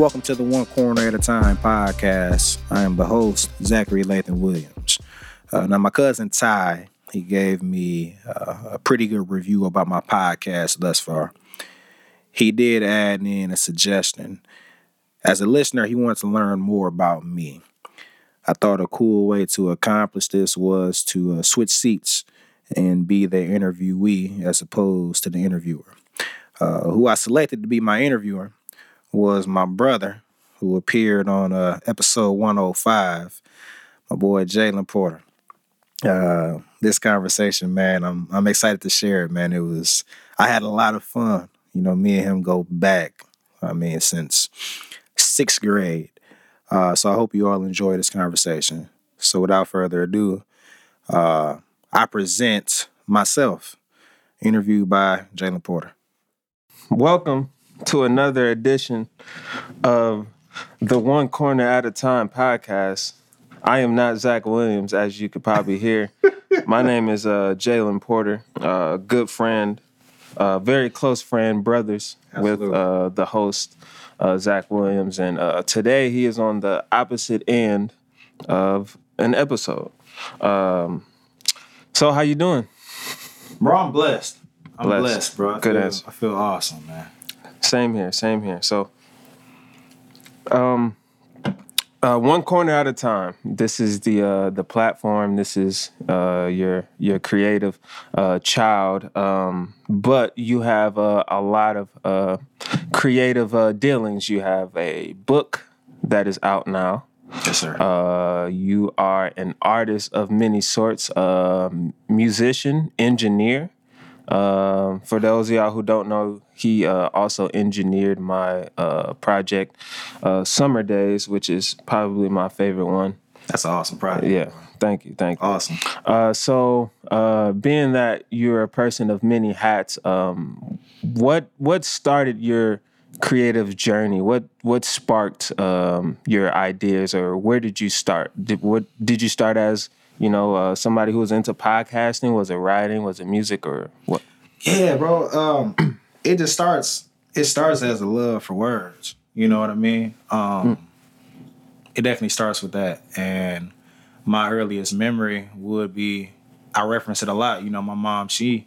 Welcome to the One Corner at a Time podcast. I am the host, Zachary Lathan Williams. Uh, now, my cousin Ty, he gave me uh, a pretty good review about my podcast thus far. He did add in a suggestion. As a listener, he wanted to learn more about me. I thought a cool way to accomplish this was to uh, switch seats and be the interviewee as opposed to the interviewer. Uh, who I selected to be my interviewer was my brother, who appeared on uh, episode 105, my boy Jalen Porter. Uh, this conversation, man, I'm I'm excited to share it, man. It was I had a lot of fun. You know, me and him go back. I mean, since sixth grade. Uh, so I hope you all enjoy this conversation. So without further ado, uh, I present myself, interviewed by Jalen Porter. Welcome to another edition of the One Corner at a Time podcast. I am not Zach Williams, as you could probably hear. My name is uh, Jalen Porter, a uh, good friend, uh, very close friend, brothers Absolutely. with uh, the host uh, Zach Williams, and uh, today he is on the opposite end of an episode. Um, so, how you doing? Bro, I'm blessed. I'm Blessed. blessed, bro. I Good feel, answer. I feel awesome, man. Same here, same here. So, um, uh, one corner at a time. This is the uh, the platform. This is uh, your your creative uh, child. Um, but you have uh, a lot of uh, creative uh, dealings. You have a book that is out now. Yes, sir. Uh, you are an artist of many sorts, um, musician, engineer. Um, for those of y'all who don't know, he uh, also engineered my uh, project, uh, Summer Days, which is probably my favorite one. That's an awesome project. Yeah, thank you, thank you. Awesome. Uh, so, uh, being that you're a person of many hats, um, what what started your creative journey? What what sparked um, your ideas, or where did you start? Did what did you start as? You know, uh, somebody who was into podcasting. Was it writing? Was it music, or what? Yeah, bro. Um, it just starts. It starts as a love for words. You know what I mean? Um, it definitely starts with that. And my earliest memory would be, I reference it a lot. You know, my mom she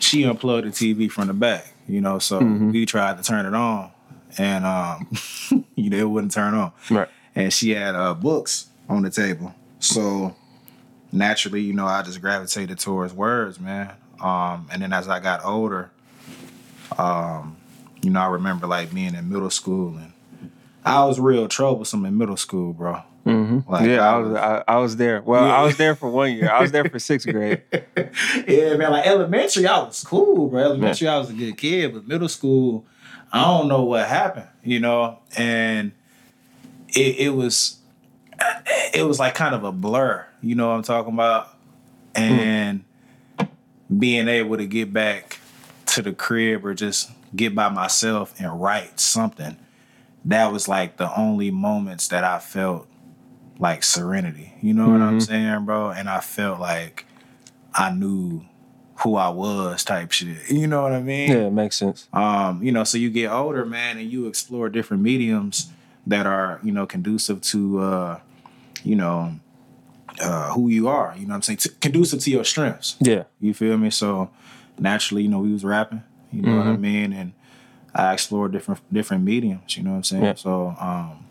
she unplugged the TV from the back. You know, so we tried to turn it on, and um, you know, it wouldn't turn on. Right. And she had uh, books on the table, so naturally, you know, I just gravitated towards words, man. Um, and then as I got older, um, you know, I remember like being in middle school and I was real troublesome in middle school, bro. Mm-hmm. Like, yeah, I was I, I was there. Well, Yeah. I was there for one year. I was there for sixth grade. yeah, man. Like elementary, I was cool, bro. Elementary, I was a good kid, but middle school, I don't know what happened, you know. And it, it was, it was like kind of a blur, you know what I'm talking about. And being able to get back to the crib or just get by myself and write something, that was like the only moments that I felt like serenity. You know what I'm saying, bro? And I felt like I knew who I was type shit. You know what I mean? Yeah, it makes sense. Um, you know, so you get older, man, and you explore different mediums that are, you know, conducive to uh, you know, uh who you are, you know what I'm saying? T- conducive to your strengths. Yeah. You feel me? So naturally, you know, we was rapping, you know what I Mm-hmm. mean? And I explored different different mediums, you know what I'm saying? Yeah. So um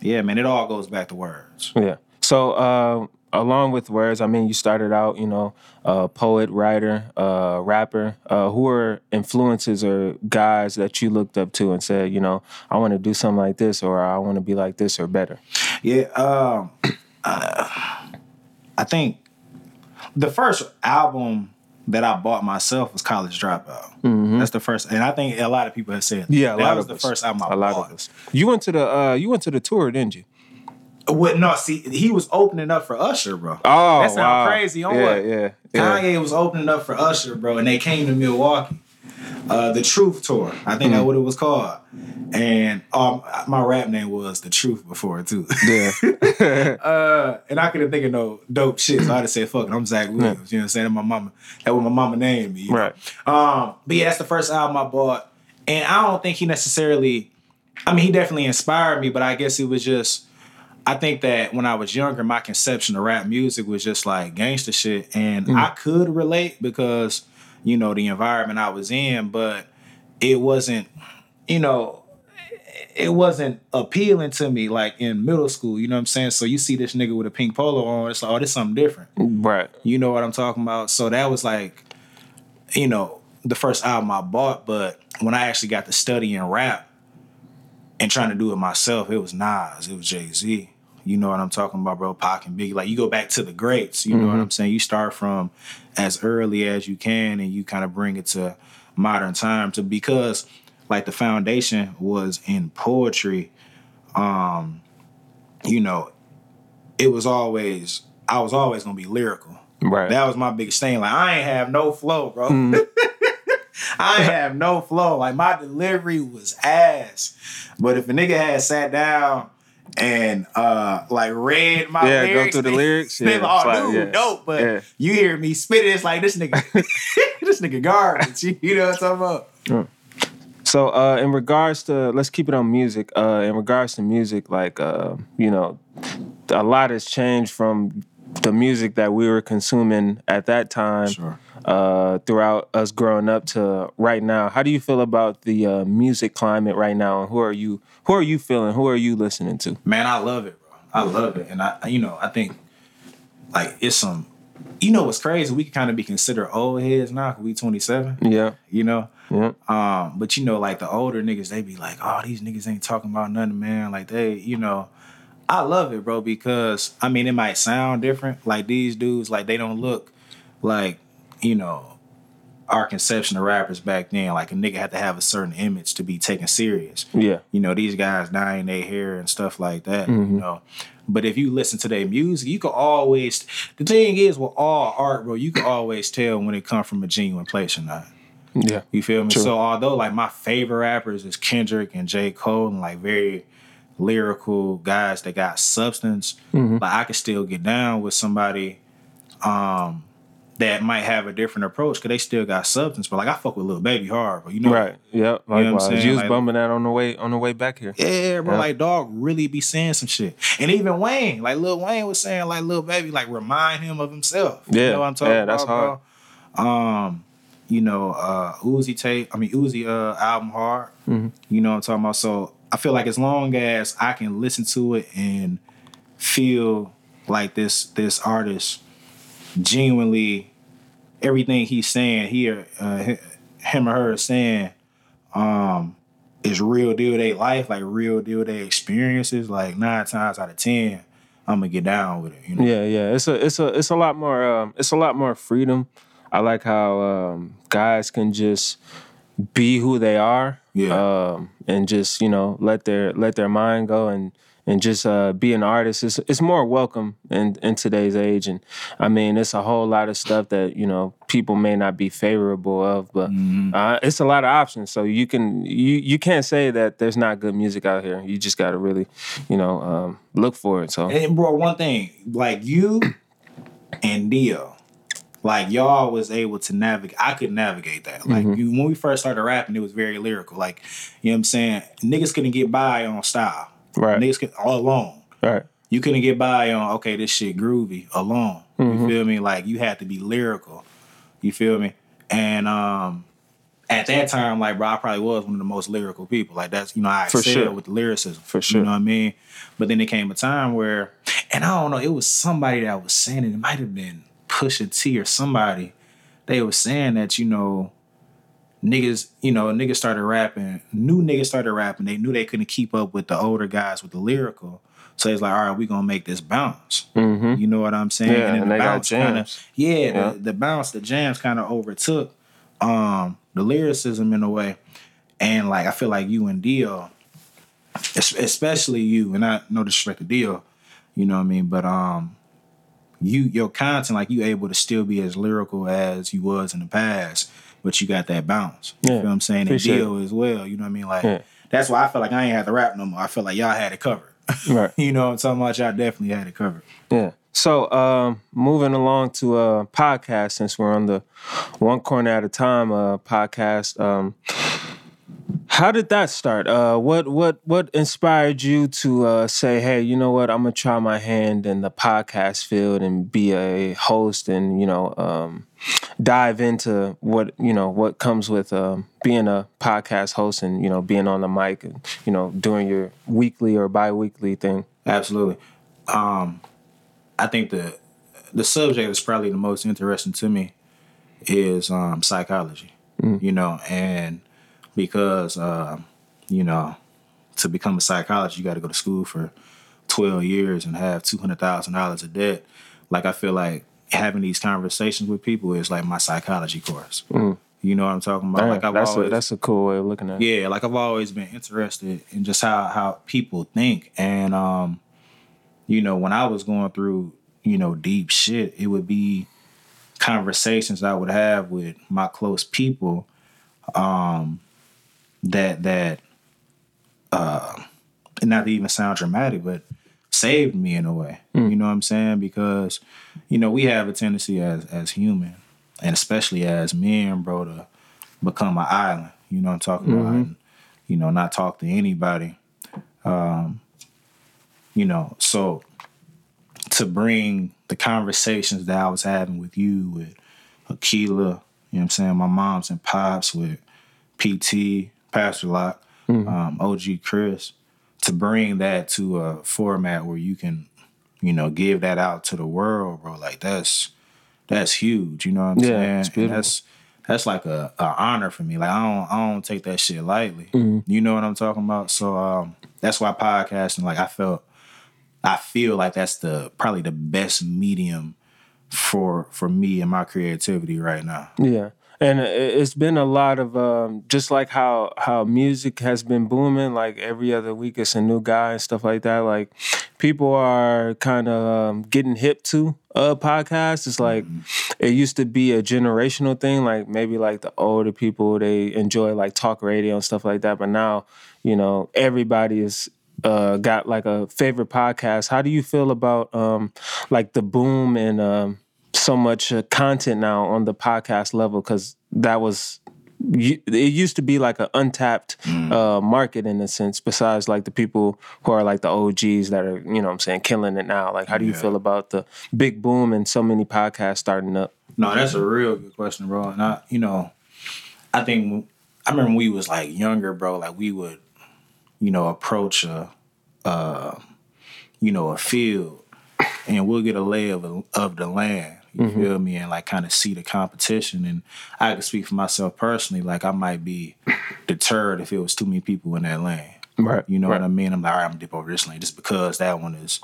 yeah, man, it all goes back to words. Yeah. So, uh, along with words, I mean, you started out, you know, uh, poet, writer, uh, rapper. Uh, who are influences or guys that you looked up to and said, you know, I want to do something like this, or I want to be like this, or better? Yeah, um, I, think the first album that I bought myself was College Dropout. That's the first, and I think a lot of people have said Mm-hmm. Yeah, a that lot was of the us. first album I a lot bought. of us. You went to the uh, you went to the tour, didn't you? What? No, see, he was opening up for Usher, bro. Oh, that sound wow. crazy. On yeah, what? yeah, yeah. Kanye was opening up for Usher, bro, and they came to Milwaukee. Uh, the Truth Tour, I think that's Hmm. what it was called. And um, my rap name was The Truth before too. Yeah. Uh, and I couldn't think of no dope shit, so I just said, "Fuck it, I'm Zach Williams." You know what I'm saying? My mama, that was my mama named me. Right. Um, but yeah, that's the first album I bought, and I don't think he necessarily I mean, he definitely inspired me, but I guess it was just. I think that when I was younger, my conception of rap music was just like gangster shit, and I could relate because you know the environment I was in, but it wasn't, you know, it wasn't appealing to me like in middle school. You know what I'm saying? So you see this nigga with a pink polo on, it's like, oh, this something different. Right. You know what I'm talking about? So that was like, you know, the first album I bought. But when I actually got to studying rap and trying to do it myself, it was Nas, it was Jay Z. You know what I'm talking about, bro? Pac and Biggie. Like you go back to the greats. You know what I'm saying? You start from as early as you can, and you kind of bring it to modern time. To because like the foundation was in poetry. Um, you know, it was always I was always gonna be lyrical. Right. That was my biggest thing. Like I ain't have no flow, bro. I have no flow. Like my delivery was ass. But if a nigga had sat down and uh like read my Yeah, go lyrics, through the lyrics, yeah, oh, like, dude, yeah. dope. But Yeah. you hear me spit it, it's like this nigga, this nigga garbage. You know what I'm talking about? So, uh, in regards to, let's keep it on music. Uh, in regards to music, like, uh, you know, a lot has changed from the music that we were consuming at that time Sure. uh, throughout us growing up to right now. How do you feel about the uh, music climate right now, and who are you? Who are you feeling? Who are you listening to? Man, I love it, bro. I love it. And I you know, I think like it's some you know what's crazy? We can kind of be considered old heads now 'cause we 27, Yeah, you know? yeah, Um, but you know, like the older niggas, they be like, oh, these niggas ain't talking about nothing, man. Like they, you know, I love it, bro, because I mean, it might sound different. Like these dudes, like they don't look like, you know, our conception of rappers back then. Like a nigga had to have a certain image to be taken serious. yeah, You know, these guys dyeing their hair and stuff like that, you know. But if you listen to their music, you can always the thing is with all art, bro, you can always tell when it comes from a genuine place or not. yeah, You feel me? True. So although like my favorite rappers is Kendrick and J. Cole and like very lyrical guys that got substance, Mm-hmm. like I could still get down with somebody um that might have a different approach because they still got substance. But like I fuck with Lil Baby hard, bro. You know right, yeah. what I'm saying? you was Like- bumming that on the way on the way back here. Yeah, bro. Yeah. Like dog really be saying some shit. And even Wayne, like Lil Wayne was saying, like Lil Baby, like remind him of himself. You Yeah, know what I'm talking yeah, that's about, bro? Um, you know, uh Uzi tape, I mean Uzi uh album hard. Mm-hmm. You know what I'm talking about? So I feel like as long as I can listen to it and feel like this this artist genuinely everything he's saying here, uh, him or her is saying, um, is real deal they life, like real deal they experiences. Like nine times out of ten, I'm gonna get down with it. You know? Yeah, yeah. It's a it's a it's a lot more um it's a lot more freedom. I like how um guys can just be who they are. Yeah. Um and just, you know, let their let their mind go and and just uh, be an artist. It's it's more welcome in in today's age, and I mean it's a whole lot of stuff that you know people may not be favorable of, but uh, it's a lot of options. So you can you you can't say that there's not good music out here. You just got to really, you know, um, look for it. So And bro, one thing, like you and Dio, like y'all was able to navigate. I could navigate that. Like you, when we first started rapping, it was very lyrical. Like you know what I'm saying. Niggas couldn't get by on style. Right. Niggas could all alone. right. You couldn't get by on okay, this shit groovy alone. You feel me? Like you had to be lyrical. You feel me? And um at that time, like bro, I probably was one of the most lyrical people. Like that's you know I For excelled sure. with lyricism. For sure. You know what I mean? But then there came a time where, and I don't know, it was somebody that was saying it. It might have been Pusha T or somebody. They were saying that you know niggas, you know, niggas started rapping, new niggas started rapping. They knew they couldn't keep up with the older guys with the lyrical. So it's like, all right, we gonna make this bounce. Mm-hmm. You know what I'm saying? Yeah, then and they got kinda, yeah, Yeah. The, the bounce, the jams kind of overtook um the lyricism in a way. And like I feel like you and Dio, especially you, and I no disrespect to Dio, you know what I mean, but um you your content, like you able to still be as lyrical as you was in the past, but you got that bounce. You Yeah, feel what I'm saying? And appreciate Dio as well. You know what I mean? Like Yeah. that's why I feel like I ain't had to rap no more. I feel like y'all had it covered. Right. you know what I'm talking about? Y'all definitely had it covered. Yeah. So um, moving along to a podcast, since we're on the one corner at a time uh, podcast. Um, How did that start? Uh, what what what inspired you to uh, say, "Hey, you know what? I'm gonna try my hand in the podcast field and be a host, and you know, um, dive into what you know what comes with um, being a podcast host, and you know, being on the mic, and you know, doing your weekly or bi-weekly thing." Absolutely. Um, I think the the subject that's probably the most interesting to me is um, psychology. You know, and because uh, you know to become a psychologist, you got to go to school for twelve years and have two hundred thousand dollars of debt. Like I feel like having these conversations with people is like my psychology course. You know what I'm talking about? Yeah, like I've that's always, a that's a cool way of looking at it. yeah, like I've always been interested in just how how people think, and um, you know, when I was going through you know deep shit, it would be conversations I would have with my close people, um, that that uh, not to even sound dramatic, but saved me in a way. You know what I'm saying? Because you know we have a tendency as as human, and especially as men, bro, to become an island. You know what I'm talking about? And, you know, not talk to anybody. Um, you know, so to bring the conversations that I was having with you, with Akila, you know what I'm saying, my moms and pops, with PT, Pastor Lock, um, OG Chris, to bring that to a format where you can, you know, give that out to the world, bro. Like that's that's huge. You know what I'm Yeah, saying? that's that's like a, a honor for me. Like I don't I don't take that shit lightly. Mm-hmm. You know what I'm talking about? So um, that's why podcasting. Like I felt, I feel like that's the probably the best medium for for me and my creativity right now. Yeah. And it- it's been a lot of um, just like how how music has been booming. Like every other week, it's a new guy and stuff like that. Like people are kind of um, getting hip to a podcast. It's like it used to be a generational thing. Like maybe like the older people they enjoy like talk radio and stuff like that. But now, you know, everybody is uh, got like a favorite podcast. How do you feel about um, like the boom and um, so much uh, content now on the podcast level? Because that was it used to be like an untapped uh, market in a sense. Besides like the people who are like the OGs that are you know what I'm saying killing it now. Like how do you Yeah. feel about the big boom and so many podcasts starting up? No, that's a real good question, bro. And I, you know, I think I remember when we was like younger, bro. Like we would, you know, approach a, uh, you know, a field, and we'll get a lay of of the land. You feel me? And like kind of see the competition. And I can speak for myself personally. Like I might be deterred if it was too many people in that lane. Right. You know what I mean? I'm like, all right, I'm gonna dip over this lane just because that one is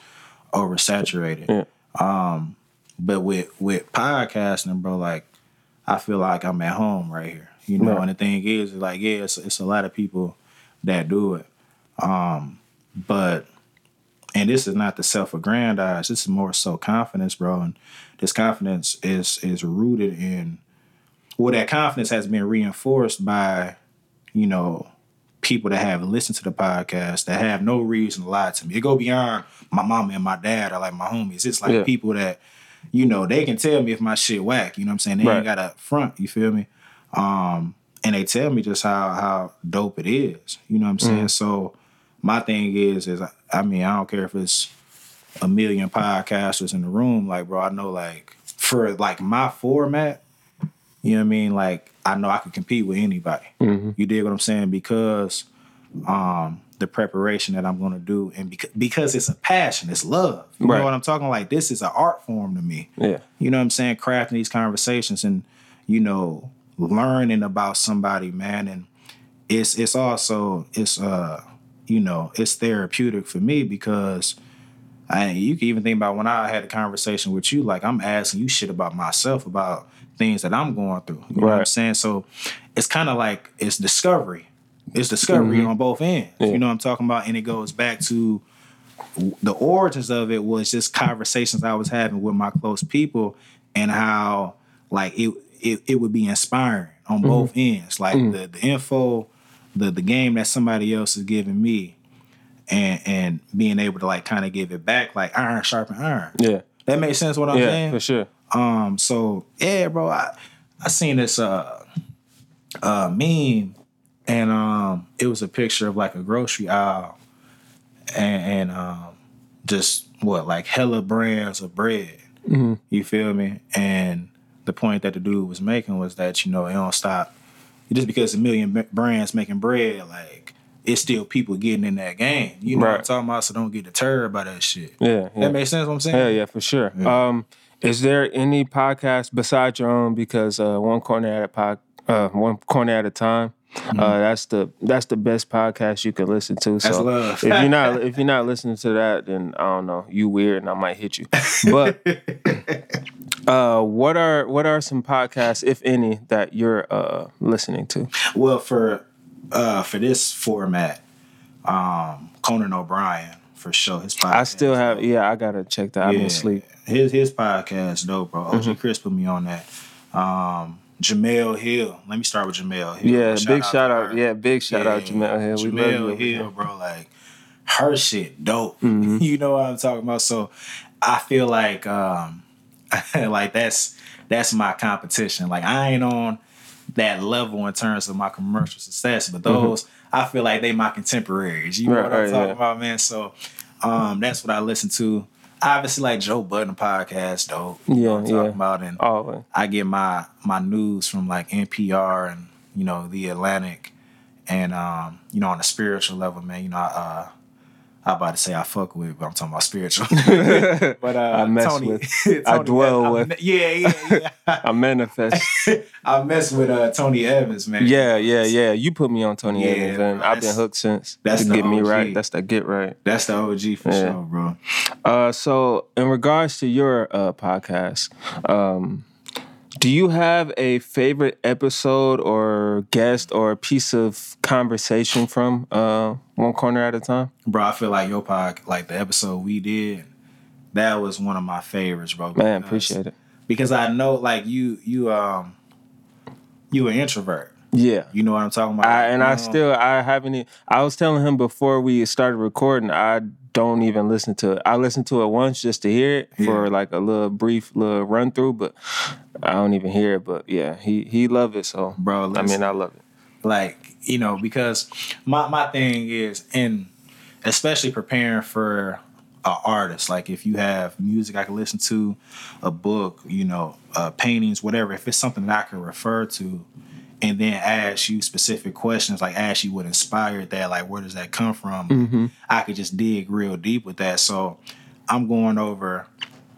oversaturated. Yeah. Um, but with with podcasting, bro, like I feel like I'm at home right here. You know, Right. and the thing is, like, yeah, it's, it's a lot of people that do it. Um, but and this is not to self-aggrandize. This is more so confidence, bro. And this confidence is is rooted in well, that confidence has been reinforced by, you know, people that have listened to the podcast that have no reason to lie to me. It go beyond my mama and my dad or like my homies. It's like Yeah. people that, you know, they can tell me if my shit whack. You know what I'm saying? They Right. ain't got a front. You feel me? Um, and they tell me just how how dope it is. You know what I'm saying? So my thing is is I mean I don't care if it's a million podcasters in the room. Like bro, I know like for like my format, you know what I mean? Like I know I can compete with anybody. You dig what I'm saying? Because um the preparation that I'm gonna do and because because it's a passion, it's love. You Right. know what I'm talking like? This is an art form to me. Yeah. You know what I'm saying? Crafting these conversations and, you know, learning about somebody, man. And it's it's also it's uh, you know, it's therapeutic for me because I you can even think about when I had a conversation with you, like I'm asking you shit about myself, about things that I'm going through. You know what I'm saying? So it's kind of like it's discovery. It's discovery Mm-hmm. on both ends. You know what I'm talking about? And it goes back to the origins of it was just conversations I was having with my close people and how like it it, it would be inspiring on Mm-hmm. both ends. Like Mm. the the info, the the game that somebody else is giving me and and being able to like kind of give it back like iron sharpen iron. Yeah. That makes sense what I'm Yeah, saying? for sure. Um, so yeah, bro, I I seen this uh uh meme, and um, it was a picture of like a grocery aisle, and, and um, just what like hella brands of bread. Mm-hmm. You feel me? And the point that the dude was making was that you know it don't stop just because a million brands making bread, like it's still people getting in that game. You know what I'm talking about? So don't get deterred by that shit. Yeah, yeah. That makes sense. What I'm saying? Yeah, yeah, for sure. Um, is there any podcast besides your own? Because uh, one corner at a pod, uh, one corner at a time. Uh, that's the that's the best podcast you can listen to. Mm-hmm. That's so love. if you're not if you're not listening to that, then I don't know, you weird, and I might hit you. But uh, what are what are some podcasts, if any, that you're uh, listening to? Well, for uh for this format, um, Conan O'Brien for sure. His podcast. I still have, yeah, I gotta check that. I've been asleep. His his podcast dope, bro. OG Mm-hmm. Chris put me on that. Um, Jemele Hill. Let me start with Jemele Hill. Yeah, big to shout out. her. Yeah, big shout out Jemele Hill. We love you. Jemele. Hill, bro. Like her shit dope. Mm-hmm. you know what I'm talking about. So I feel like um like that's that's my competition. Like I ain't on that level in terms of my commercial success, but those I feel like they my contemporaries. You know Mm-hmm. Right, what I'm right, talking yeah. about, man. So um that's what I listen to. Obviously, like Joe Budden podcast, though. You Yeah, know what I'm yeah. talking about, and Always. I get my my news from like NPR and you know the Atlantic, and um, you know on a spiritual level, man. You know, I, uh, I about to say I fuck with, but I'm talking about spiritual. but uh, I mess Tony, with. Tony, I dwell I- with. Yeah, yeah, yeah. I manifest. I mess with uh, Tony Evans, man. Yeah, yeah, yeah. You put me on Tony Yeah, Evans, and I've been hooked since. that's to the get me right. That's the get right. That's the OG for Yeah. sure, bro. Uh, so in regards to your uh, podcast, um, do you have a favorite episode or guest or piece of conversation from uh, One Corner at a Time? Bro, I feel like your pod, like the episode we did, that was one of my favorites, bro. Man, because- appreciate it. because I know like you you um you an introvert. Yeah. You know what I'm talking about? I, and I still I haven't. I was telling him before we started recording. I don't even listen to it. I listened to it once just to hear it for like a little brief little run through, but I don't even hear it. But yeah, he he loved it. So bro. I mean, I love it. like you know because my my thing is in especially preparing for an artist like if you have music i can listen to a book you know uh, paintings whatever if it's something that i can refer to and then ask you specific questions like ask you what inspired that like where does that come from i could just dig real deep with that so i'm going over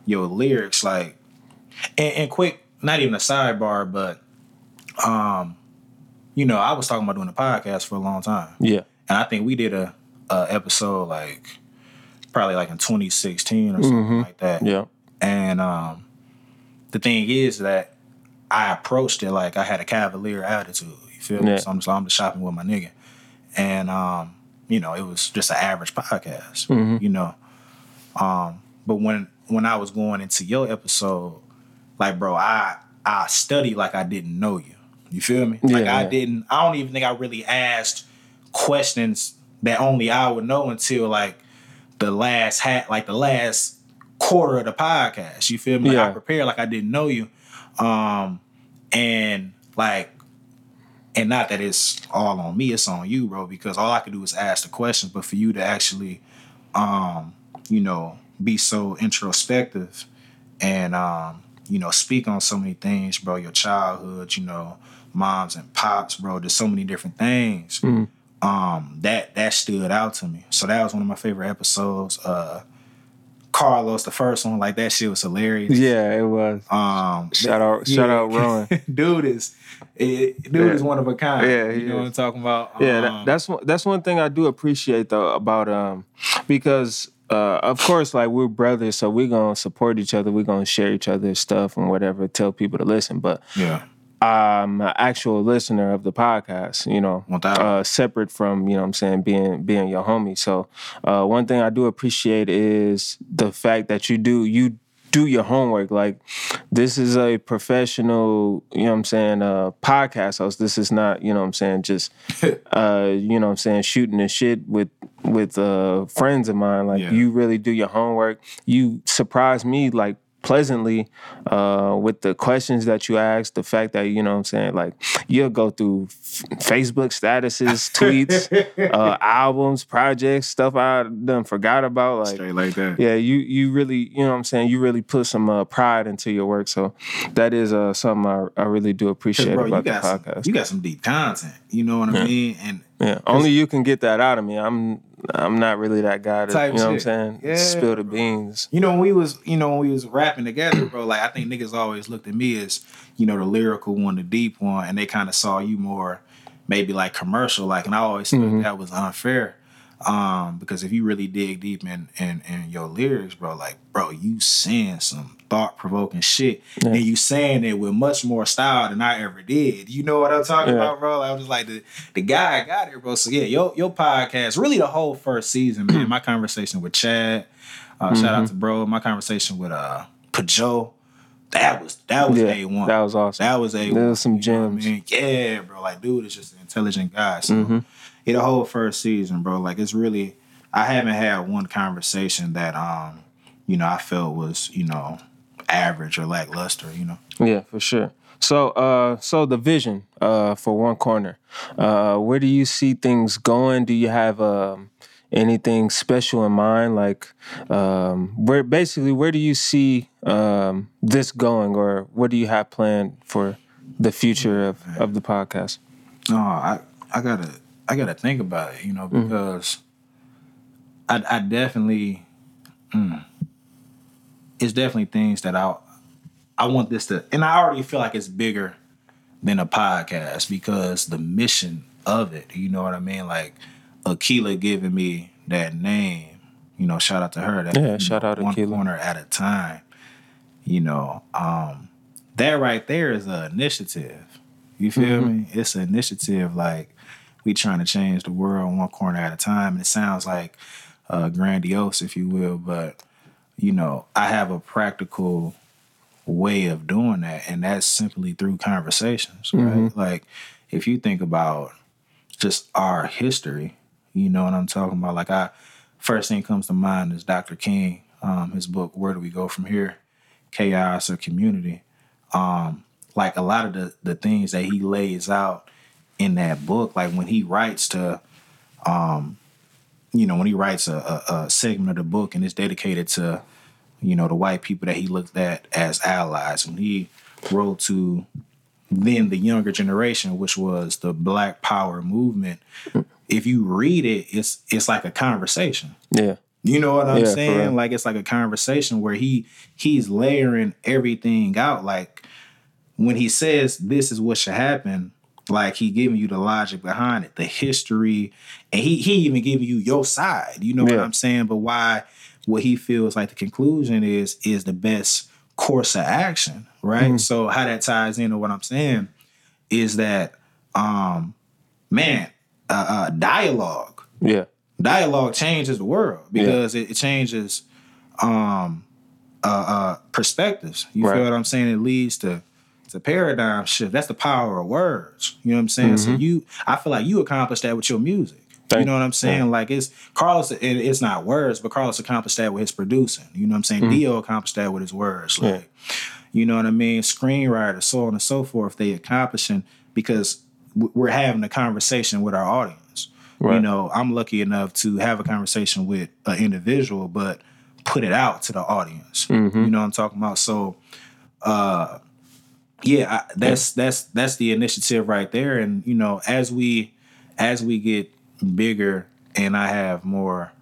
your lyrics like and, and quick not even a sidebar but um you know, I was talking about doing a podcast for a long time, Yeah. and I think we did a, a episode like probably like in 2016 or something like that. Mm-hmm. Yeah. And um, the thing is that I approached it like I had a cavalier attitude. You feel me? Yeah. So I'm just, I'm just shopping with my nigga, and um, you know, it was just an average podcast. Mm-hmm. You know, um, but when when I was going into your episode, like bro, I I studied like I didn't know you. You feel me? like Yeah, I yeah. didn't. I don't even think I really asked questions that only I would know until like the last hat, like the last quarter of the podcast. You feel me? Like I prepared like I didn't know you, um, and like, and not that it's all on me, it's on you, bro. Because all I could do is ask the questions, but for you to actually, um, you know, be so introspective and um, you know, speak on so many things, bro. Your childhood, you know, moms and pops, bro. There's so many different things. Um, that that stood out to me. So that was one of my favorite episodes. Uh Carlos, the first one, like that shit was hilarious. Yeah, it was. Um, Shout out, shout out, Rowan. dude is, it, dude Yeah. is one of a kind. Yeah, you know what I'm talking about. Yeah, Um, that, that's one, that's one thing I do appreciate though about um because uh of course like we're brothers so we're gonna support each other we're gonna share each other's stuff and whatever tell people to listen but yeah, I'm an actual listener of the podcast, you know, uh, separate from, you know what I'm saying, being being your homie. So uh, one thing I do appreciate is the fact that you do you do your homework. Like this is a professional, you know what I'm saying, uh, podcast host. This is not, you know what I'm saying, just uh, you know what I'm saying, shooting the shit with with uh friends of mine. Like Yeah. you really do your homework. You surprise me like pleasantly uh, with the questions that you ask. The fact that you know what I'm saying, like you'll go through f- Facebook statuses, tweets, uh, albums, projects, stuff I done forgot about. Like Straight like that. yeah, you you really you know what I'm saying. You really put some uh, pride into your work, so that is uh, something I, I really do appreciate bro, about the got some, podcast. you got some deep content. You know what I mean? And yeah, only you can get that out of me. I'm I'm not really that guy to Type you know what I'm saying. Yeah, Spill the beans. You know, when we was, you know, when we was rapping together, bro, like I think niggas always looked at me as, you know, the lyrical one, the deep one, and they kind of saw you more maybe like commercial, like, and I always felt that was unfair. Um, because if you really dig deep in, in in your lyrics, bro, like, bro, you saying some thought provoking shit, and you saying it with much more style than I ever did. You know what I'm talking Yeah. about, bro? Like, I was just like the the guy got it, bro. So yeah, your your podcast, really the whole first season, man. my conversation with Chad, uh, shout out to bro. My conversation with uh Pajot, that was that was Yeah, a one. that was awesome. That was a There was some what I gems. mean? Yeah, bro. Like, dude is just an intelligent guy. So Mm-hmm. yeah, the whole first season, bro. Like, it's really I haven't had one conversation that um, you know, I felt was, you know, average or lackluster, you know. Yeah, for sure. So, uh, so the vision uh, for one corner, uh, where do you see things going? Do you have um, anything special in mind? Like, um, where basically, where do you see um, this going, or what do you have planned for the future of, of the podcast? No, I I gotta I gotta think about it, you know, because I I definitely mm, it's definitely things that I I want this to and I already feel like it's bigger than a podcast because the mission of it, you know what I mean? Like Akila giving me that name, you know, shout out to her. That Yeah, shout out one Akila. corner at a time. You know, um, that right there is an initiative. You feel Mm-hmm. me? It's an initiative like we trying to change the world one corner at a time. And it sounds like uh, grandiose, if you will, but you know, I have a practical way of doing that, and that's simply through conversations, right? Like, if you think about just our history, you know what I'm talking about. Like, I first thing comes to mind is Dr. King, um, his book "Where Do We Go From Here?" Chaos or Community. Um, like a lot of the the things that he lays out in that book, like when he writes to you know, when he writes a, a, a segment of the book and it's dedicated to, you know, the white people that he looked at as allies, and he wrote to then the younger generation, which was the Black Power movement. If you read it, it's it's like a conversation. Yeah, You know what I'm Yeah, saying? Like it's like a conversation where he he's layering everything out. Like when he says this is what should happen, like he giving you the logic behind it, the history, and he he even giving you your side. You know what I'm saying? But why what he feels like the conclusion is is the best course of action, right? Mm-hmm. So how that ties into what I'm saying is that um man, uh, uh dialogue yeah, dialogue changes the world because it, it changes um uh, uh perspectives you Right. feel what i'm saying it leads to to paradigm shift. That's the power of words. You know what i'm saying? So you i feel like you accomplished that with your music. You Mm-hmm. Know what i'm saying? like it's carlos it, it's not words but carlos accomplished that with his producing. You know what i'm saying? Mm-hmm. dio accomplished that with his words. Like you know what i mean? Screenwriters so on and so forth they accomplishing because we're having a conversation with our audience. You know, I'm lucky enough to have a conversation with an individual, but put it out to the audience. You know what I'm talking about? So, uh, yeah, I, that's that's that's the initiative right there. And you know, as we as we get bigger, and I have more,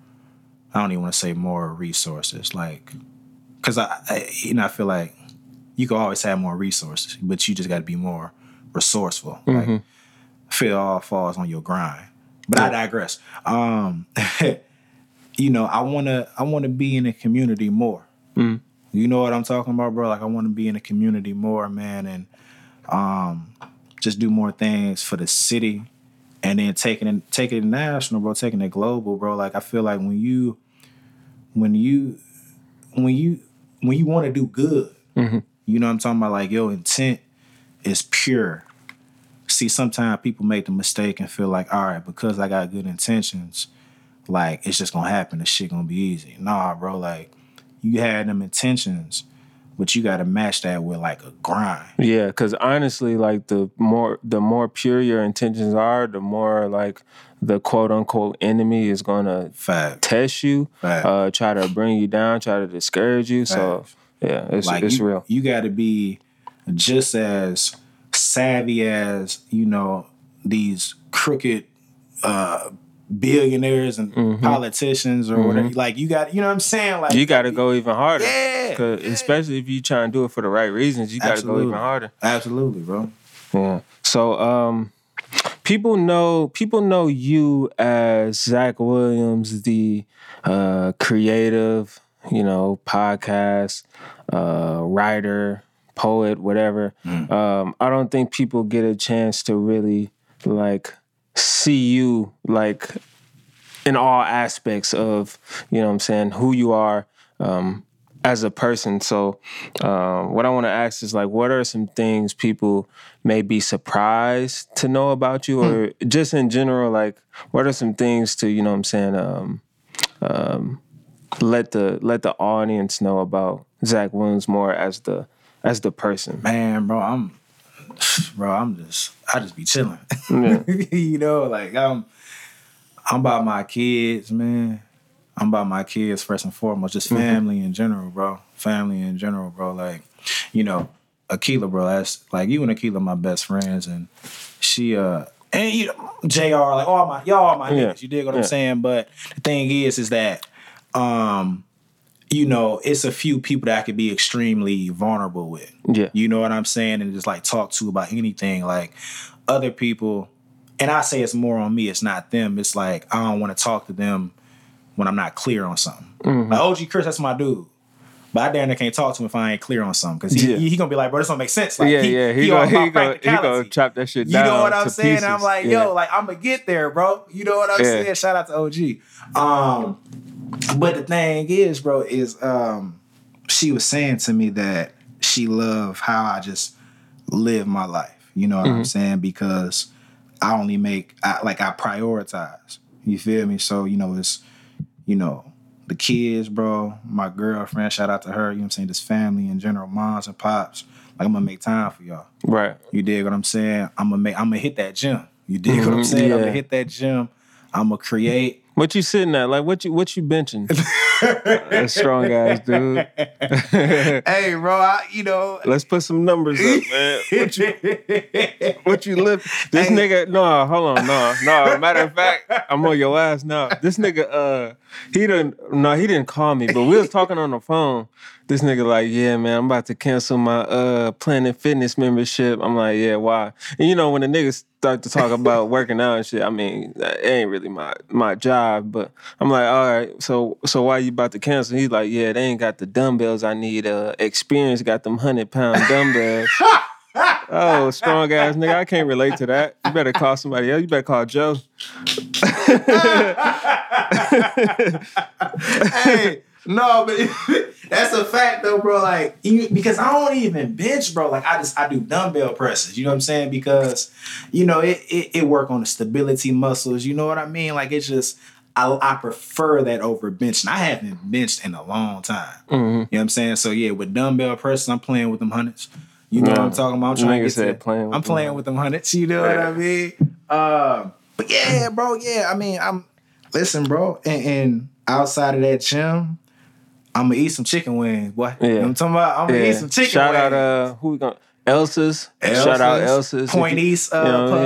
I don't even want to say more resources, like, because I, I you know I feel like you can always have more resources, but you just got to be more resourceful. Like, I feel all falls on your grind. But I digress. Um, you know, I wanna I wanna be in the community more. You know what I'm talking about, bro? Like I wanna be in the community more, man, and um just do more things for the city and then taking it taking it national, bro, taking it global, bro. Like I feel like when you when you when you when you want to do good, you know what I'm talking about? Like your intent is pure. See, sometimes people make the mistake and feel like, all right, because I got good intentions, like it's just gonna happen. The shit gonna be easy. Nah, bro. Like you had them intentions, but you got to match that with like a grind. Yeah, because honestly, like the more the more pure your intentions are, the more like the quote unquote enemy is gonna Fact. test you, Fact. uh, try to bring you down, try to discourage you. So yeah, it's like it's you, real. You got to be just as savvy as you know these crooked uh, billionaires and politicians or whatever. Like you got, you know what I'm saying? Like Mm-hmm. You got to go even harder. Yeah, yeah. especially if you try and do it for the right reasons, you got to go even harder. absolutely, bro. Yeah. So um people know people know you as Zach Williams, the uh creative, you know, podcast, uh writer, poet, whatever. Um I don't think people get a chance to really like see you like in all aspects of, you know what I'm saying, who you are um as a person. So, um, what I want to ask is like, what are some things people may be surprised to know about you, or just in general, like, what are some things to, you know, what I'm saying, um, um, let the let the audience know about Zach Williams more as the as the person. Man, bro, I'm, bro, I'm just, I just be chilling. Yeah. you know, like I'm, I'm about my kids, man. I'm about my kids first and foremost, just family in general, bro. Family in general, bro. Like, you know, Akila, bro. That's like you and Akila, my best friends, and she, uh, and you know, Jr. Like all my y'all, all my Yeah. niggas. You dig what Yeah. I'm saying? But the thing is, is that, um, you know, it's a few people that I could be extremely vulnerable with. Yeah. You know what I'm saying? And just like talk to about anything. Like other people, and I say it's more on me, it's not them. It's like I don't want to talk to them when I'm not clear on something. Mm-hmm. Like OG Chris, that's my dude. But I damn near can't talk to him if I ain't clear on something. Cause he, Yeah. he, he gonna be like, bro, this don't make sense. Like, yeah, he, yeah, he, he, on go, my he go, he go practicality. chop that shit You know what I'm saying? Pieces. I'm like, Yeah. yo, like I'm gonna get there, bro. You know what I'm Yeah. saying? Shout out to OG. Um, but the thing is, bro, is um, she was saying to me that she loved how I just live my life. You know what Mm-hmm. I'm saying? Because I only make I, like I prioritize. You feel me? So you know it's you know the kids, bro, my girlfriend. Shout out to her. You know what I'm saying? This family in general, moms and pops. Like I'm gonna make time for y'all. right. You dig what I'm saying? I'm gonna make. I'm gonna hit that gym. You dig what I'm Mhm, saying? I'm gonna hit that gym. I'm gonna create. What you sitting at? Like, what you what you benching? a strong ass dude. hey, bro, I, you know. Let's put some numbers up, man. What you what you live? This nigga, no, hold on, no, no. Matter of fact, I'm on your ass now. This nigga, uh, he didn't, no, he didn't call me, but we was talking on the phone. This nigga like, yeah, man, I'm about to cancel my uh Planet Fitness membership. I'm like, yeah, why? And you know when the niggas start to talk about working out and shit, I mean, it ain't really my my job, but I'm like, all right, so so why you about to cancel? He's like, yeah, they ain't got the dumbbells I need. Uh, experience got them hundred pound dumbbells. Oh, strong ass nigga. I can't relate to that. You better call somebody else. You better call Joe. hey, no, but that's a fact though, bro. Like, you, because I don't even bench, bro. Like, I just I do dumbbell presses. You know what I'm saying? Because, you know, it it, it work on the stability muscles. You know what I mean? Like, it's just. I, I prefer that over benching. I haven't benched in a long time. You know what I'm saying? So yeah, with dumbbell presses, I'm playing with them hundreds. You know what I'm talking about? I'm trying Nigga to get said to, playing with I'm them playing with them hundreds. You know what I mean? Um, but yeah, bro, yeah. I mean, I'm listen, bro, and, and outside of that gym, I'm gonna eat some chicken wings, boy. You know what I'm talking about? I'm gonna Yeah. eat some chicken Shout wings. out, uh, who we going Elsa's. Shout out Elsa's, Elsa's. Point If you- East, uh, pub.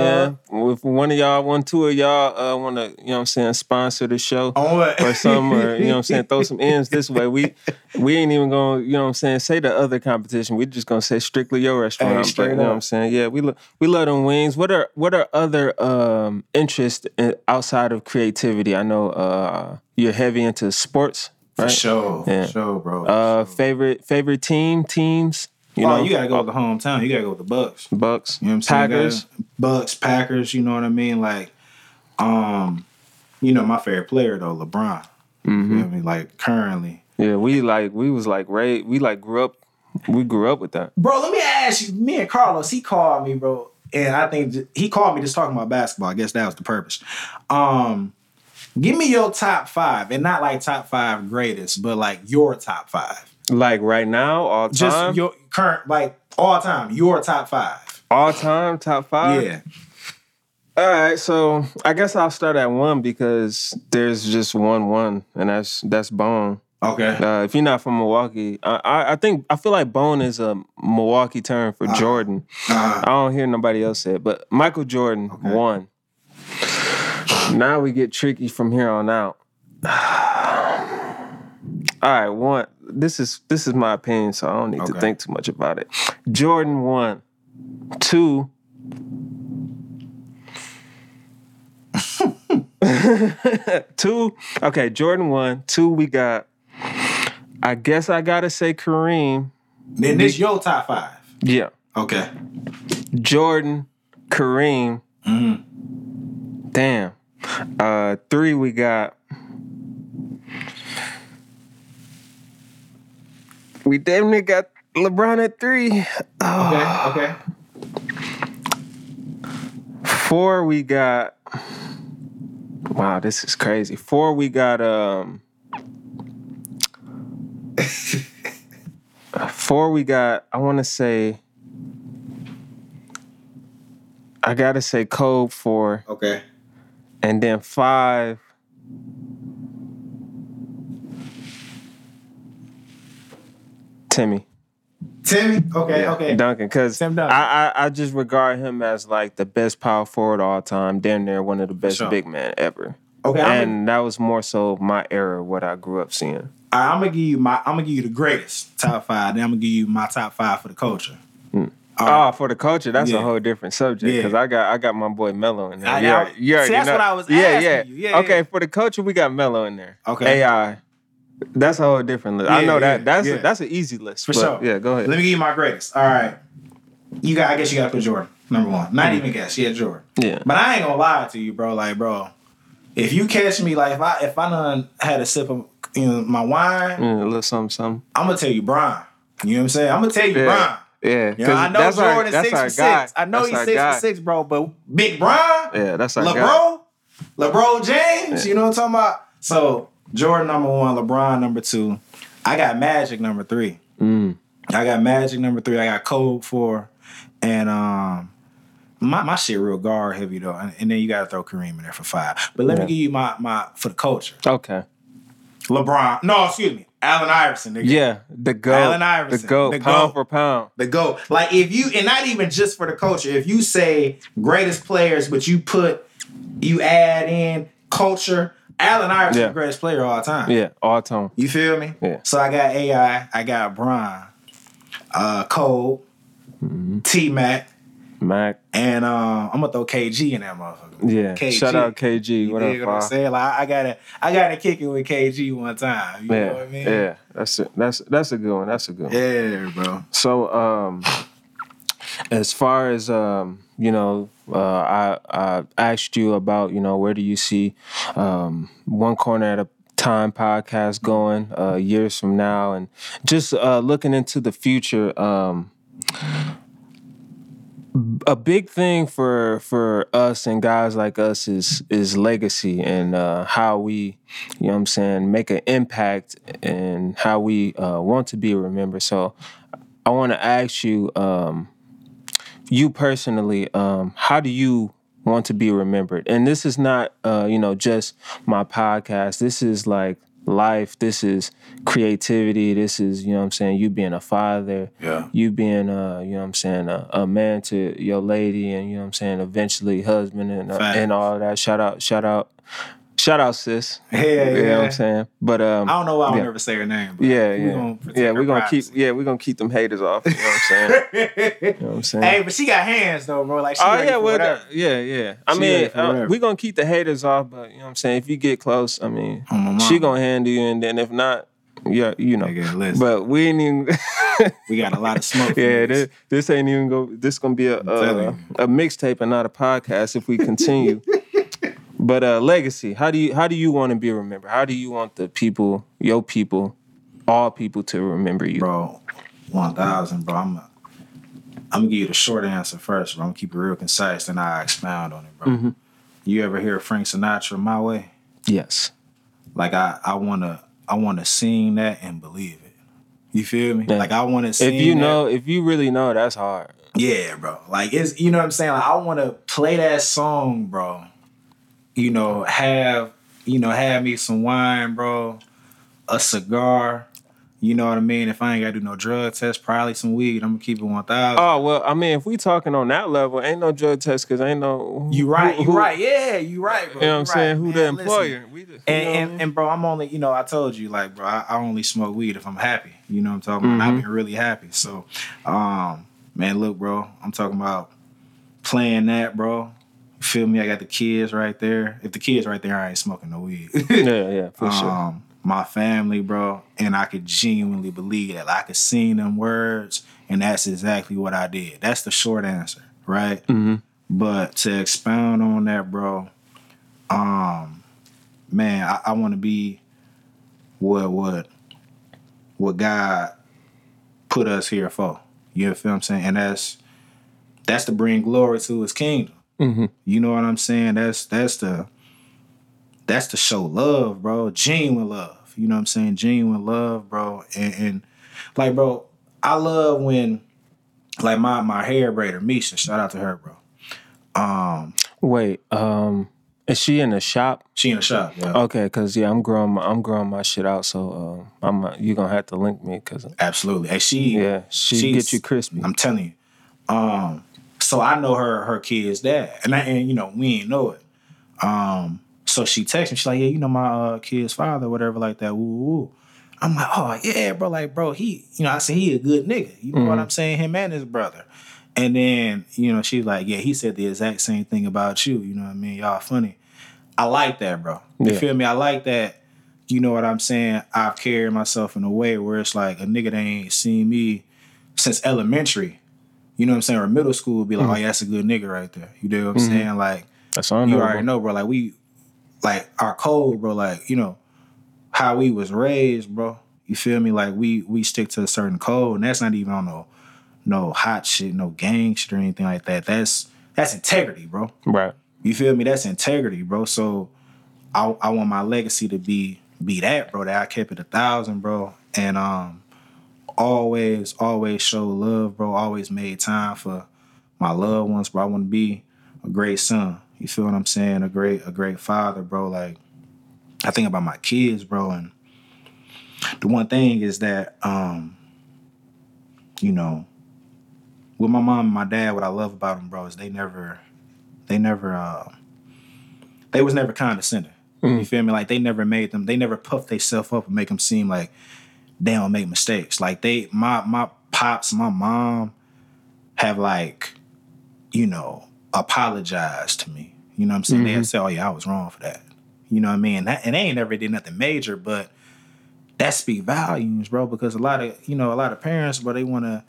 yeah. If one of y'all, one, two of y'all, uh, want to, you know what I'm saying, sponsor the show what? or some, or, you know what I'm saying, throw some ends this way. We we ain't even going to, you know what I'm saying, say the other competition. we just going to say strictly your restaurant. Hey, but, straight you know what. I'm saying? Yeah, we, lo- we love them wings. What are what are other um, interests in, outside of creativity? I know uh, you're heavy into sports, For right? sure, Yeah. for sure, bro. Uh, favorite favorite team teams. You oh, know, you gotta go with the hometown. You gotta go with the Bucks. Bucks, You know what I'm saying? Packers. Bucks, Packers. You know what I mean? Like, um, you know my favorite player though, LeBron. Mm-hmm. You I mean? Like currently, Yeah, we like we was like Ray. We like grew up. We grew up with that. bro. Let me ask you. Me and Carlos, he called me, bro, and I think he called me just talking about basketball. I guess that was the purpose. Um, give me your top five, and not like top five greatest, but like your top five. Like right now, all time. Just your current, like all time, your top five. all time top five. yeah. All right, so I guess I'll start at one because there's just one one, and that's that's Bone. Okay. Uh, if you're not from Milwaukee, I, I I think I feel like Bone is a Milwaukee term for Jordan. Uh, I don't hear nobody else say it, but Michael Jordan Okay. won. Now we get tricky from here on out. All right, one. This is this is my opinion, so I don't need to think too much about it. Jordan won. Two. Two. Okay, Jordan one, Two. We got. I guess I gotta say Kareem. then this your top five. Yeah. Okay. Jordan, Kareem. Mm-hmm. Damn. Uh, three we got. We damn near got LeBron at three. Oh. Okay. Okay. Four we got. Wow, this is crazy. Four we got. Um. four we got. I want to say. I gotta say Kobe four. Okay. And then five. Timmy. Timmy. Okay. Okay. Duncan, because I, Tim Duncan. I I just regard him as like the best power forward of all time, damn near one of the best Sure. big men ever. Okay. I'm, and gonna, that was more so my era, what I grew up seeing. I'm gonna give you my. I'm gonna give you the greatest top five. Then I'm gonna give you my top five for the culture. Hmm. All ah, right. Oh, for the culture, that's Yeah. a whole different subject Yeah. because I got I got my boy Melo in there. I- You I- already- you see, that's know. what I was yeah, asking yeah. you. Yeah, okay, yeah. for the culture, we got Melo in there. Okay. AI. That's a whole different list. I know yeah, that. That's yeah. a, that's an easy list. For sure. Yeah, go ahead. Let me give you my greatest. All right. You got. I guess you got to put Jordan number one. Not even guess. Yeah, Jordan. yeah. But I ain't gonna lie to you, bro. Like, bro, if you catch me, like, if I if I done had a sip of you know my wine, Mm, a little something, something. I'm gonna tell you, Bron. You know what I'm saying? I'm gonna tell you, Yeah. Bron. Yeah, You know, I know that's Jordan our, six for guy. six. I know That's he's six guy. for six, bro. But Big Bron, Yeah, that's our guy. LeBron, LeBron James. You know what I'm talking about? So Jordan number one, LeBron number two. I got Magic number three. Mm. I got Magic number three. I got Kobe four, and um, my my shit real guard heavy though. And, and then you got to throw Kareem in there for five. But let Yeah. me give you my my for the culture. Okay. LeBron. No, excuse me. Allen Iverson. Nigga. Yeah, the goat. Allen Iverson, The goat. the pound GOAT. for pound. the GOAT. Like if you and not even just for the culture, if you say greatest players, but you put you add in culture, Allen Iverson Yeah. the greatest player of all time. Yeah, all time. You feel me? Yeah. So I got AI, I got Bron, uh Cole, Mm-hmm. T Mac, Mac. and uh, I'm gonna throw KG in that motherfucker. Yeah. KG. Shout out KG. You What up, what I'm saying? Like I gotta I gotta kick it with KG one time. You know Yeah, what I mean? yeah, that's it. That's that's a good one. That's a good one. Yeah, bro. So, um, as far as um, you know, uh, I I asked you about you know where do you see um, one corner at a time podcast going uh, years from now, and just uh, looking into the future. Um, a big thing for for us and guys like us is is legacy and uh, how we you know I'm saying make an impact and how we uh, want to be remembered. So I want to ask you, um, you personally, um, how do you want to be remembered? And this is not, uh, you know, just my podcast. This is like life. This is creativity. This is, you know what I'm saying, you being a father. Yeah. You being, uh, you know what I'm saying, a, a man to your lady and, you know what I'm saying, eventually husband and, uh, and all that. Shout out, shout out, shout out, sis. Yeah, You know what yeah. I'm saying? But, um, I don't know why I'll Yeah. never say her name. But yeah, yeah, gonna yeah. We're gonna keep, yeah, we're gonna keep them haters off. You know what I'm saying? you know what I'm saying? Hey, but she got hands though, bro. Like she oh yeah, well, that- yeah, yeah. I She mean, uh, we're gonna keep the haters off, but you know what I'm saying. If you get close, I mean, On she gonna handle you, and then if not, yeah, you know. Nigga. But we ain't even. we got a lot of smoke. yeah, this. this, ain't even go. This gonna be a a, a mixtape and not a podcast if we continue. but uh, legacy. How do you how do you want to be remembered? How do you want the people, your people, all people to remember you? bro. One thousand, bro. I'm. I'm gonna give you the short answer first, bro. I'm gonna keep it real concise, then I expound on it, bro. Mm-hmm. You ever hear Frank Sinatra "My Way"? Yes. Like I, I wanna, I wanna sing that and believe it. You feel me? Yeah. Like I want to If you that- know, if you really know, that's hard. Yeah, bro. Like it's you know what I'm saying? Like I wanna play that song, bro. You know, have you know, have me some wine, bro, a cigar. You know what I mean? If I ain't gotta do no drug test, probably some weed. I'm gonna keep it one thousand. Oh well, I mean, if we talking on that level, ain't no drug test because ain't no. you right, who- you who- right, yeah, you right, bro. You know what I'm saying? right, Who the man. Listen, employer? We just, And, I and mean? and bro, I'm only you know I told you like bro, I, I only smoke weed if I'm happy. You know what I'm talking about? Mm-hmm. I've been really happy. So, um, man, look, bro, I'm talking about playing that, bro. You feel me? I got the kids right there. If the kids right there, I ain't smoking no weed. yeah, yeah, for sure. um, my family, bro, and I could genuinely believe that I could sing them words, and that's exactly what I did. That's the short answer, right? Mm-hmm. But to expound on that, bro, um, man, I, I want to be what what what God put us here for. You feel what I'm saying? And that's that's to bring glory to His kingdom. Mm-hmm. You know what I'm saying? That's that's the that's to show love, bro. Genuine love. You know what I'm saying? Genuine love, bro. And, and like, bro, I love when like my my hair braider, Misha, shout out to her, bro. Um, Wait, um, is she in the shop? she in the shop, yeah. Okay, cause yeah, I'm growing, my, I'm growing my shit out. So um, I'm, uh, you gonna have to link me, cause Absolutely. And she yeah, she get you crispy. I'm telling you. Um, so I know her her kid's dad. And I and you know, we ain't know it. Um, so she texted me, she's like, Yeah, you know my uh, kid's father, whatever, like that. Woo woo. woo. I'm like, oh yeah, bro. Like, bro, he, you know, I said he a good nigga. You know what I'm saying? Him and his brother. And then, you know, she's like, yeah, he said the exact same thing about you. You know what I mean? Y'all funny. I like that, bro. You Yeah. feel me? I like that. You know what I'm saying? I've carried myself in a way where it's like a nigga that ain't seen me since elementary. You know what I'm saying? Or middle school would be like, oh, yeah, that's a good nigga right there. You know what I'm saying? Like, That's you already know, bro. Like we, like our code, bro. Like you know how we was raised, bro. You feel me? Like we we stick to a certain code, and that's not even on no no hot shit, no gang shit or anything like that. That's that's integrity, bro. Right. You feel me? That's integrity, bro. So I I want my legacy to be be that, bro. That I kept it a thousand, bro, and um always always show love, bro. Always made time for my loved ones, bro. I want to be a great son. You feel what I'm saying? A great a great father, bro. Like I think about my kids, bro, and the one thing is that um you know with my mom and my dad, what I love about them, bro, is they never they never uh they was never condescending. You feel me? Like they never made them, they never puffed themselves up and make them seem like they don't make mistakes. Like they my my pops, my mom have like, you know, apologized to me. You know what I'm saying? They have mm-hmm. said, Oh yeah, I was wrong for that. You know what I mean? That, and they ain't never did nothing major, but that speak volumes, bro, because a lot of, you know, a lot of parents, bro, they wanna,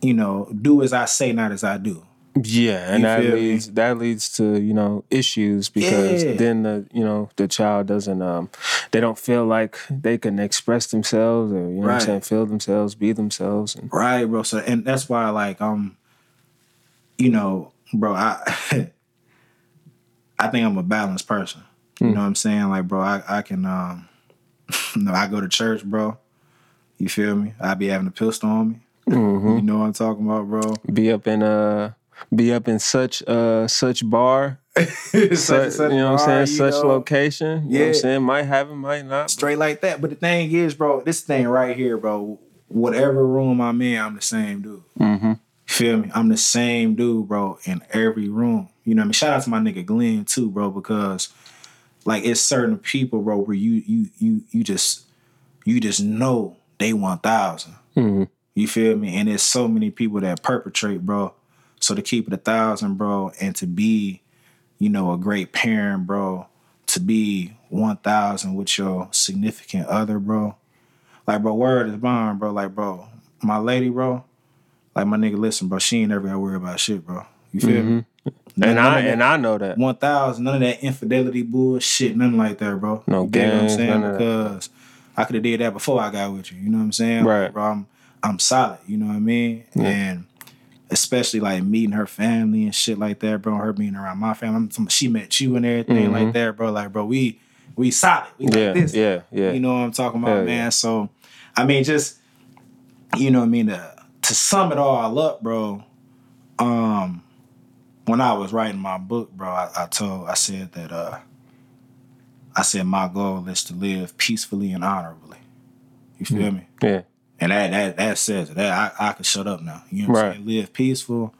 you know, do as I say, not as I do. Yeah, and You that feel me? leads that leads to you know issues because Yeah. then the you know the child doesn't um they don't feel like they can express themselves or you know what I'm saying feel themselves be themselves and Right, bro. So and that's why like um you know, bro, I I think I'm a balanced person. You know what I'm saying? Like, bro, I, I can um you know, I go to church, bro. You feel me? I be having a pistol on me. You know what I'm talking about, bro? be up in uh be up in such uh such bar Such- such, you know what I'm saying such know? location you know what I'm saying might have it might not Straight like that. But the thing is, bro, this thing right here, bro, whatever room I'm in, I'm the same dude. mm-hmm. Feel me? I'm the same dude, bro, in every room. You know what I mean? Shout out to my nigga Glenn too, bro, because like it's certain people, bro, where you you you you just you just know they one thousand. Mhm. You feel me? And there's so many people that perpetrate, bro. So to keep it a thousand, bro, and to be, you know, a great parent, bro, to be one thousand with your significant other, bro. Like, bro, word is bond, bro. Like, bro, my lady, bro. Like my nigga, listen, bro. She ain't never gotta worry about shit, bro. You feel me? Mm-hmm. None- and I that- and I know that one thousand, none of that infidelity bullshit, nothing like that, bro. No you get what I'm saying? Because I could have did that before I got with you. You know what I'm saying? Right. Like, bro, I'm I'm solid. You know what I mean? And especially like meeting her family and shit like that, bro. Her being around my family. I'm, she met you and everything like that, bro. Like, bro, we we solid. We Mm-hmm. yeah like this. yeah yeah You know what I'm talking about, Hell man. yeah. So, I mean, just you know what I mean, to, to sum it all up, bro, um, when I was writing my book, bro, I, I told I said that uh I said my goal is to live peacefully and honorably. You feel me? Yeah. And that that that says it. That I, I can shut up now. You know what I'm Right. saying? Live peaceful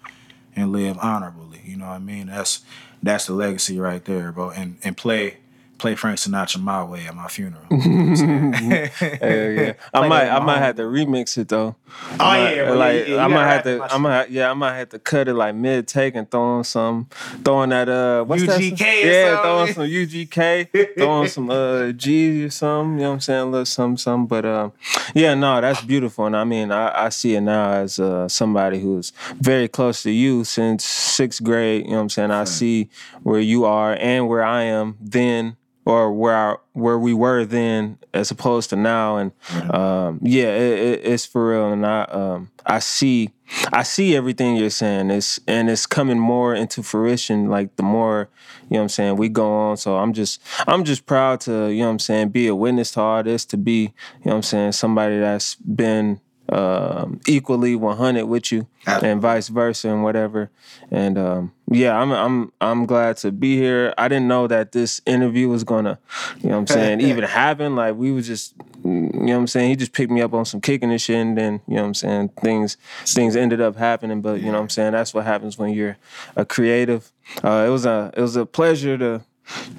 and live honorably. You know what I mean? That's that's the legacy right there, bro. And and play play Frank Sinatra my way at my funeral. You know what I'm saying? Hell yeah. I Play might I might have to remix it though. Oh I might- yeah, like yeah, yeah, you I might have to I might yeah, I might have to cut it like mid take and throw on some throwing that uh what's that? UGK or Yeah, throwing some UGK, throwing some uh G or something, you know what I'm saying? A little something, something. But um yeah, no, that's beautiful. And I mean I, I see it now as uh somebody who's very close to you since sixth grade, you know what I'm saying? I see where you are and where I am then or where I, where we were then as opposed to now. And um, yeah it, it, it's for real. And I um, I see I see everything you're saying. It's and it's coming more into fruition like the more you know what I'm saying we go on. So I'm just I'm just proud to you know what I'm saying be a witness to all this to be you know what I'm saying somebody that's been um, equally 100 with you and vice versa and whatever. And um, yeah, I'm I'm I'm glad to be here. I didn't know that this interview was gonna, you know what I'm saying, even happen. Like we was just you know what I'm saying, he just picked me up on some kicking and shit and then, you know what I'm saying, things things ended up happening. But you know what I'm saying, that's what happens when you're a creative. Uh, it was a it was a pleasure to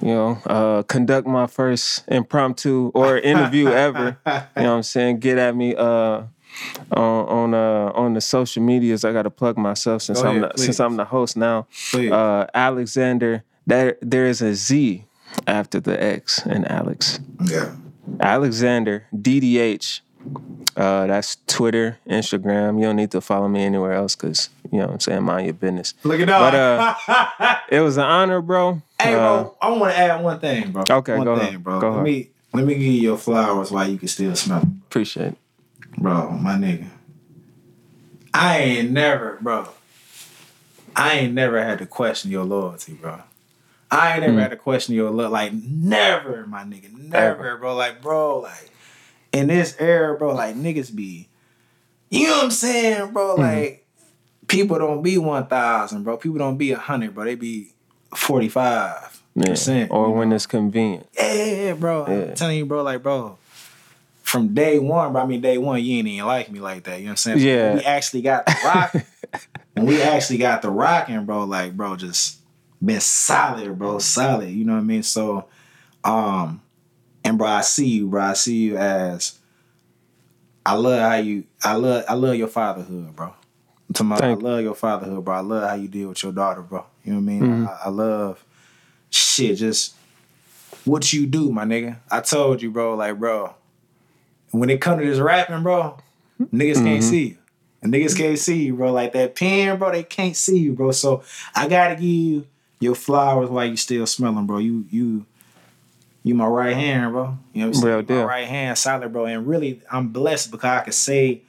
you know, uh, conduct my first impromptu or interview ever. You know what I'm saying? Get at me uh, on on uh, on the social medias. I got to plug myself since Go I'm ahead, the, since. I'm the host now. Uh, Alexander. There there is a Z after the X in Alex. Yeah. Alexander DDH. Uh, that's Twitter, Instagram. You don't need to follow me anywhere else because you know what I'm saying mind your business. Look at But uh, it was an honor, bro. Hey, Uh, bro, I want to add one thing, bro. Okay, one go thing, ahead. bro. Go let ahead. me let me give you your flowers while you can still smell them, appreciate it. Bro. My nigga, I ain't never, bro. I ain't never had to question your loyalty, bro. I ain't never Mm. had to question your love, like never, my nigga, never, bro. Like, bro, like in this era, bro, like niggas be, you know what I'm saying, bro? Mm-hmm. Like people don't be one thousand, bro. People don't be a hundred, bro. They be forty five Yeah. percent. Or when it's convenient. Yeah, yeah, yeah, bro. Yeah. I'm telling you, bro, like, bro, from day one, bro, I mean, day one, you ain't even like me like that. You know what I'm saying? Yeah. We actually got the rock. when we actually got the rocking, bro, like, bro, just been solid, bro, solid. You know what I mean? So, um, and bro, I see you, bro. I see you as I love how you I love I love your fatherhood, bro. To my, I love your fatherhood, bro. I love how you deal with your daughter, bro. You know what I mean? Mm-hmm. I, I love shit, just what you do, my nigga. I told you, bro, like, bro, when it come to this rapping, bro, niggas Mm-hmm. can't see you. And niggas can't see you, bro. Like that pen, bro, they can't see you, bro. So I gotta give you your flowers while you still smelling, bro. You you you my right hand, bro. You know what I'm saying? Real my right hand, solid, bro. And really, I'm blessed because I could say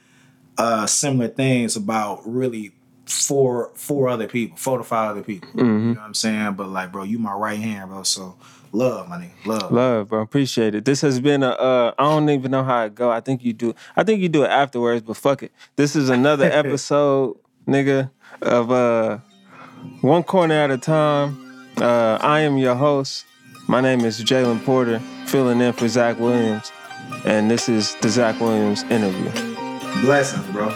uh similar things about really four four other people, four to five other people. You know what I'm saying? But like, bro, you my right hand, bro. So love, my nigga, love. Love, bro. Appreciate it. This has been a. Uh, I don't even know how it go. I think you do. I think you do it afterwards. But fuck it. This is another episode, nigga, of uh, one corner at a time. Uh, I am your host. My name is Jalen Porter, filling in for Zach Williams, and this is the Zach Williams interview. Blessings, bro.